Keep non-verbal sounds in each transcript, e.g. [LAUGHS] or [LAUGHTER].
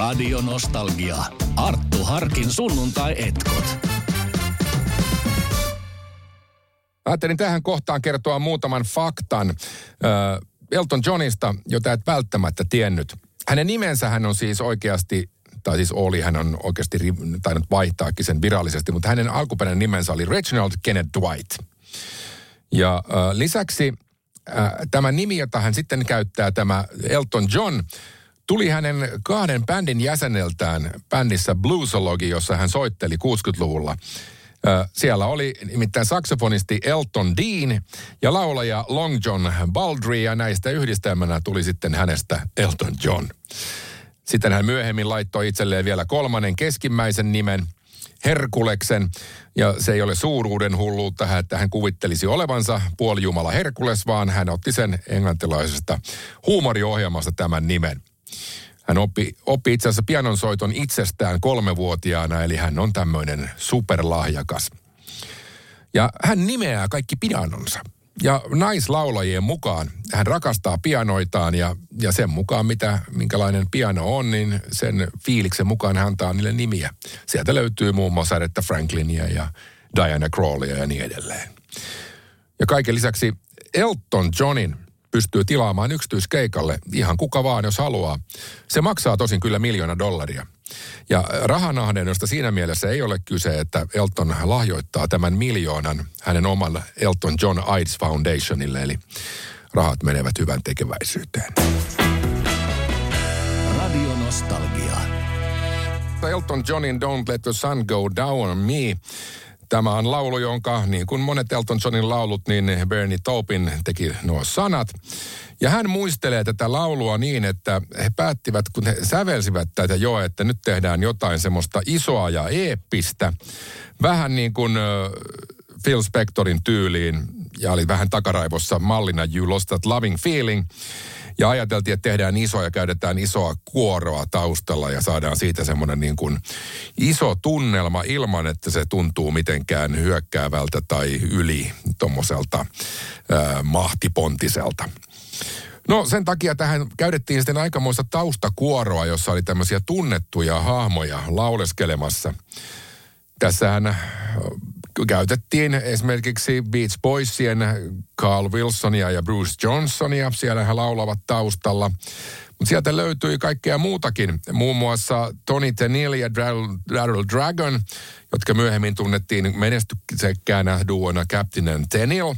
Radio Nostalgia. Arttu Harkin sunnuntai-etkot. Ajattelin tähän kohtaan kertoa muutaman faktan äh, Elton Johnista, jota et välttämättä tiennyt. Hänen nimensä hän on siis oikeasti, tai siis oli, hän on oikeasti tainnut vaihtaakin sen virallisesti, mutta hänen alkuperäinen nimensä oli Reginald Kenneth Dwight. Ja äh, lisäksi äh, tämä nimi, jota hän sitten käyttää, tämä Elton John, tuli hänen kahden bändin jäseneltään bändissä Bluesology, jossa hän soitteli 60-luvulla. Siellä oli nimittäin saksofonisti Elton Dean ja laulaja Long John Baldry ja näistä yhdistelmänä tuli sitten hänestä Elton John. Sitten hän myöhemmin laittoi itselleen vielä kolmannen keskimmäisen nimen, Herkuleksen. Ja se ei ole suuruuden hulluutta, että hän kuvittelisi olevansa puolijumala Herkules, vaan hän otti sen englantilaisesta huumoriohjelmasta tämän nimen. Hän oppi, oppi itse asiassa pianonsoiton itsestään kolmevuotiaana, eli hän on tämmöinen superlahjakas. Ja hän nimeää kaikki pianonsa. Ja naislaulajien mukaan hän rakastaa pianoitaan ja, ja sen mukaan, mitä, minkälainen piano on, niin sen fiiliksen mukaan hän antaa niille nimiä. Sieltä löytyy muun muassa Aretha Franklinia ja Diana Crawleya ja niin edelleen. Ja kaiken lisäksi Elton Johnin pystyy tilaamaan yksityiskeikalle ihan kuka vaan, jos haluaa. Se maksaa tosin kyllä miljoona dollaria. Ja josta siinä mielessä ei ole kyse, että Elton lahjoittaa tämän miljoonan hänen oman Elton John AIDS Foundationille, eli rahat menevät hyvän tekeväisyyteen. Radio Nostalgia. Elton Johnin Don't Let the Sun Go Down on Me Tämä on laulu, jonka niin kuin monet Elton Johnin laulut, niin Bernie Taupin teki nuo sanat. Ja hän muistelee tätä laulua niin, että he päättivät, kun he sävelsivät tätä jo, että nyt tehdään jotain semmoista isoa ja eeppistä. Vähän niin kuin Phil Spectorin tyyliin, ja oli vähän takaraivossa mallina You Lost That Loving Feeling. Ja ajateltiin, että tehdään isoa ja käytetään isoa kuoroa taustalla ja saadaan siitä semmoinen niin kuin iso tunnelma ilman, että se tuntuu mitenkään hyökkäävältä tai yli tuommoiselta mahtipontiselta. No sen takia tähän käytettiin sitten aikamoista taustakuoroa, jossa oli tämmöisiä tunnettuja hahmoja lauleskelemassa. Tässähän käytettiin esimerkiksi Beach Boysien Carl Wilsonia ja Bruce Johnsonia. Siellä he laulavat taustalla. Mutta sieltä löytyi kaikkea muutakin. Muun muassa Tony Tennille ja Daryl Dragon, jotka myöhemmin tunnettiin menestyksekkäänä duona Captain and Tennille.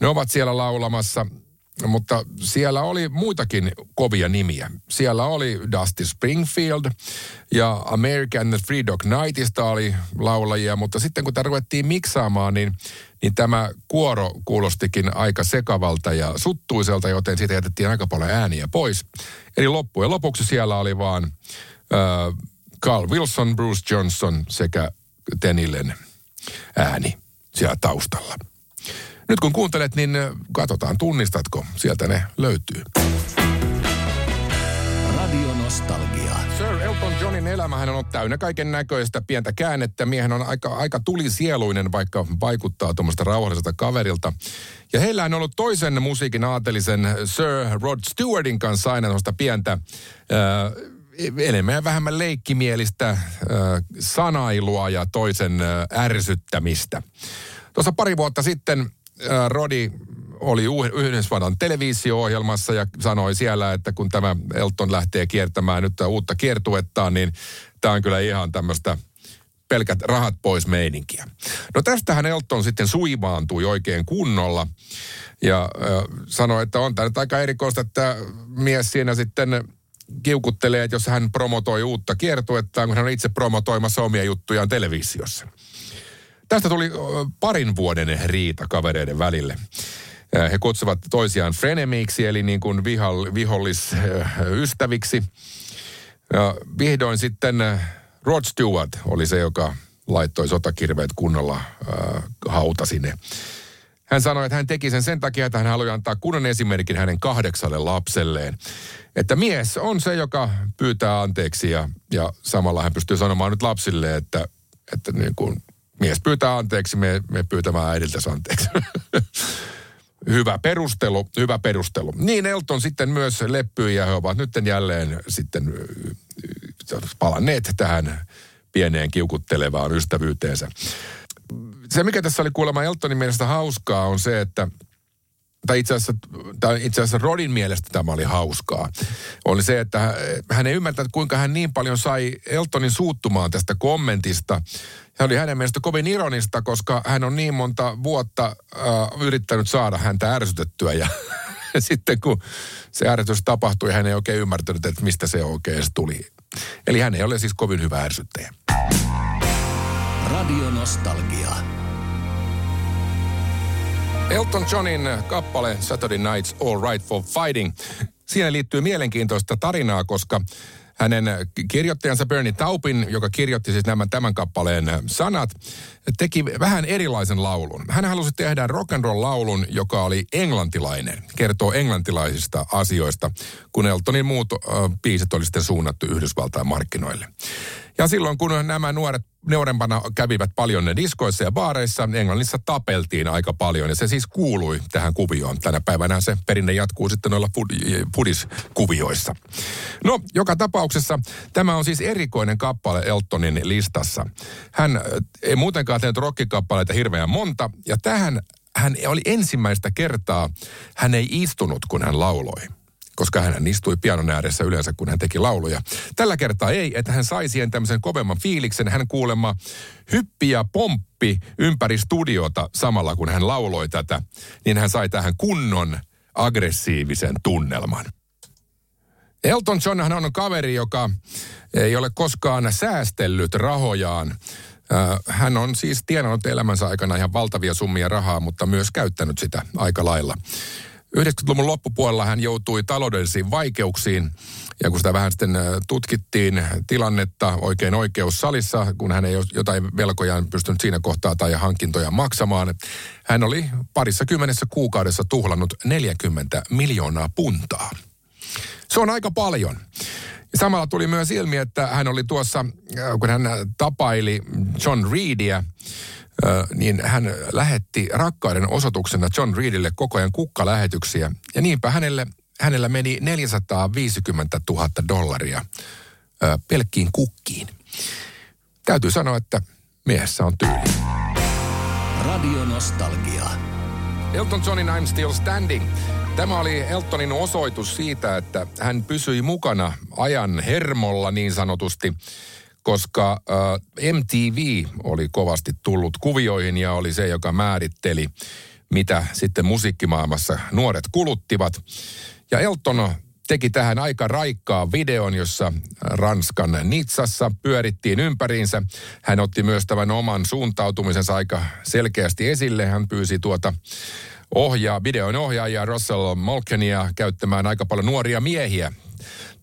Ne ovat siellä laulamassa mutta siellä oli muitakin kovia nimiä. Siellä oli Dusty Springfield ja American Free Dog Nightista oli laulajia, mutta sitten kun tämä ruvettiin miksaamaan, niin, niin tämä kuoro kuulostikin aika sekavalta ja suttuiselta, joten siitä jätettiin aika paljon ääniä pois. Eli loppujen lopuksi siellä oli vaan äh, Carl Wilson, Bruce Johnson sekä Tenillen ääni siellä taustalla. Nyt kun kuuntelet, niin katsotaan, tunnistatko, sieltä ne löytyy. Radio Nostalgia. Sir Elton Johnin elämähän on täynnä kaiken näköistä pientä käännettä. Miehen on aika, aika tulisieluinen, vaikka vaikuttaa tuommoista rauhalliselta kaverilta. Ja heillä on ollut toisen musiikin aatelisen Sir Rod Stewartin kanssa aina pientä... Äh, enemmän ja vähemmän leikkimielistä äh, sanailua ja toisen äh, ärsyttämistä. Tuossa pari vuotta sitten Äh, Rodi oli Yhdysvallan televisio-ohjelmassa ja sanoi siellä, että kun tämä Elton lähtee kiertämään nyt uutta kiertuettaan, niin tämä on kyllä ihan tämmöistä pelkät rahat pois meininkiä. No tästähän Elton sitten suivaantui oikein kunnolla ja äh, sanoi, että on tämä aika erikoista, että mies siinä sitten kiukuttelee, että jos hän promotoi uutta kiertuettaan, kun hän on itse promotoimassa omia juttujaan televisiossa. Tästä tuli parin vuoden riita kavereiden välille. He kutsuvat toisiaan frenemiksi, eli niin kuin vihollisystäviksi. Ja vihdoin sitten Rod Stewart oli se, joka laittoi sotakirveet kunnolla äh, hauta sinne. Hän sanoi, että hän teki sen sen takia, että hän haluaa antaa kunnon esimerkin hänen kahdeksalle lapselleen. Että mies on se, joka pyytää anteeksi ja, ja samalla hän pystyy sanomaan nyt lapsille, että, että niin kuin mies pyytää anteeksi, me, me pyytämään äidiltä anteeksi. [LAUGHS] hyvä perustelu, hyvä perustelu. Niin Elton sitten myös leppyi ja he ovat nyt jälleen sitten palanneet tähän pieneen kiukuttelevaan ystävyyteensä. Se, mikä tässä oli kuulemma Eltonin mielestä hauskaa, on se, että tai itse asiassa, tai itse asiassa Rodin mielestä tämä oli hauskaa, oli se, että hän ei ymmärtänyt, kuinka hän niin paljon sai Eltonin suuttumaan tästä kommentista. Se oli hänen mielestä kovin ironista, koska hän on niin monta vuotta äh, yrittänyt saada häntä ärsytettyä ja [LAUGHS] sitten kun se ärsytys tapahtui, hän ei oikein ymmärtänyt, että mistä se oikein tuli. Eli hän ei ole siis kovin hyvä ärsyttäjä. Radio Nostalgia. Elton Johnin kappale Saturday Night's All Right for Fighting. Siinä liittyy mielenkiintoista tarinaa, koska hänen kirjoittajansa Bernie Taupin, joka kirjoitti siis nämä tämän kappaleen sanat, teki vähän erilaisen laulun. Hän halusi tehdä rock and roll laulun, joka oli englantilainen, kertoo englantilaisista asioista, kun Eltonin muut äh, biisit oli sitten suunnattu Yhdysvaltain markkinoille. Ja silloin kun nämä nuoret nuorempana kävivät paljon ne diskoissa ja baareissa, Englannissa tapeltiin aika paljon ja se siis kuului tähän kuvioon. Tänä päivänä se perinne jatkuu sitten noilla pudiskuvioissa. No, joka tapauksessa tämä on siis erikoinen kappale Eltonin listassa. Hän ei muutenkaan tehnyt rockikappaleita hirveän monta ja tähän hän oli ensimmäistä kertaa, hän ei istunut, kun hän lauloi koska hän istui pianon ääressä yleensä, kun hän teki lauluja. Tällä kertaa ei, että hän sai siihen tämmöisen kovemman fiiliksen. Hän kuulemma hyppi ja pomppi ympäri studiota samalla, kun hän lauloi tätä, niin hän sai tähän kunnon aggressiivisen tunnelman. Elton John on kaveri, joka ei ole koskaan säästellyt rahojaan. Äh, hän on siis tienannut elämänsä aikana ihan valtavia summia rahaa, mutta myös käyttänyt sitä aika lailla. 90-luvun loppupuolella hän joutui taloudellisiin vaikeuksiin. Ja kun sitä vähän sitten tutkittiin tilannetta oikein oikeussalissa, kun hän ei jotain velkojaan pystynyt siinä kohtaa tai hankintoja maksamaan, hän oli parissa kymmenessä kuukaudessa tuhlannut 40 miljoonaa puntaa. Se on aika paljon. Samalla tuli myös ilmi, että hän oli tuossa, kun hän tapaili John Reedia, niin hän lähetti rakkauden osoituksena John Reedille koko ajan kukkalähetyksiä. Ja niinpä hänelle, hänellä meni 450 000 dollaria pelkkiin kukkiin. Täytyy sanoa, että miehessä on tyyli. Radio Nostalgia. Elton Johnin I'm Still Standing. Tämä oli Eltonin osoitus siitä, että hän pysyi mukana ajan hermolla niin sanotusti koska äh, MTV oli kovasti tullut kuvioihin ja oli se, joka määritteli, mitä sitten musiikkimaailmassa nuoret kuluttivat. Ja Elton teki tähän aika raikkaa videon, jossa Ranskan Nitsassa pyörittiin ympäriinsä. Hän otti myös tämän oman suuntautumisensa aika selkeästi esille. Hän pyysi tuota ohjaa, videon ohjaajaa Russell Malkenia käyttämään aika paljon nuoria miehiä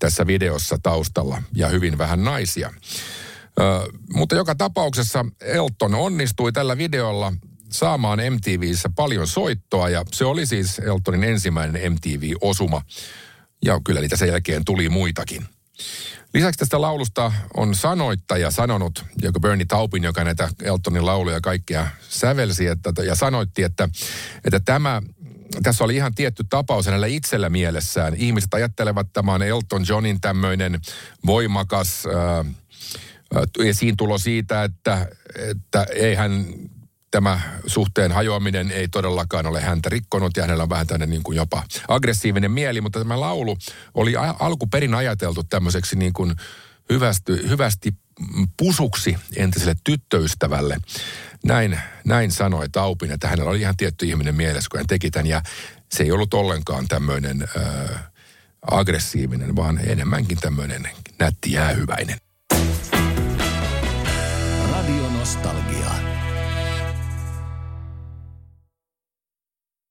tässä videossa taustalla ja hyvin vähän naisia. Ö, mutta joka tapauksessa Elton onnistui tällä videolla saamaan MTVissä paljon soittoa ja se oli siis Eltonin ensimmäinen MTV-osuma. Ja kyllä niitä sen jälkeen tuli muitakin. Lisäksi tästä laulusta on sanoittaja sanonut, joka Bernie Taupin, joka näitä Eltonin lauluja kaikkia sävelsi että, ja sanoitti, että, että tämä tässä oli ihan tietty tapaus hänellä itsellä mielessään. Ihmiset ajattelevat, että tämä on Elton Johnin tämmöinen voimakas äh, esiintulo siitä, että, että ei hän tämä suhteen hajoaminen ei todellakaan ole häntä rikkonut ja hänellä on vähän tämmöinen niin kuin jopa aggressiivinen mieli, mutta tämä laulu oli alkuperin ajateltu tämmöiseksi niin kuin hyvästi, hyvästi pusuksi entiselle tyttöystävälle. Näin, näin sanoi Taupin, että hänellä oli ihan tietty ihminen mielessä, kun hän teki tämän. Ja se ei ollut ollenkaan tämmöinen aggressiivinen, vaan enemmänkin tämmöinen nätti jäähyväinen. Radio Nostalgia.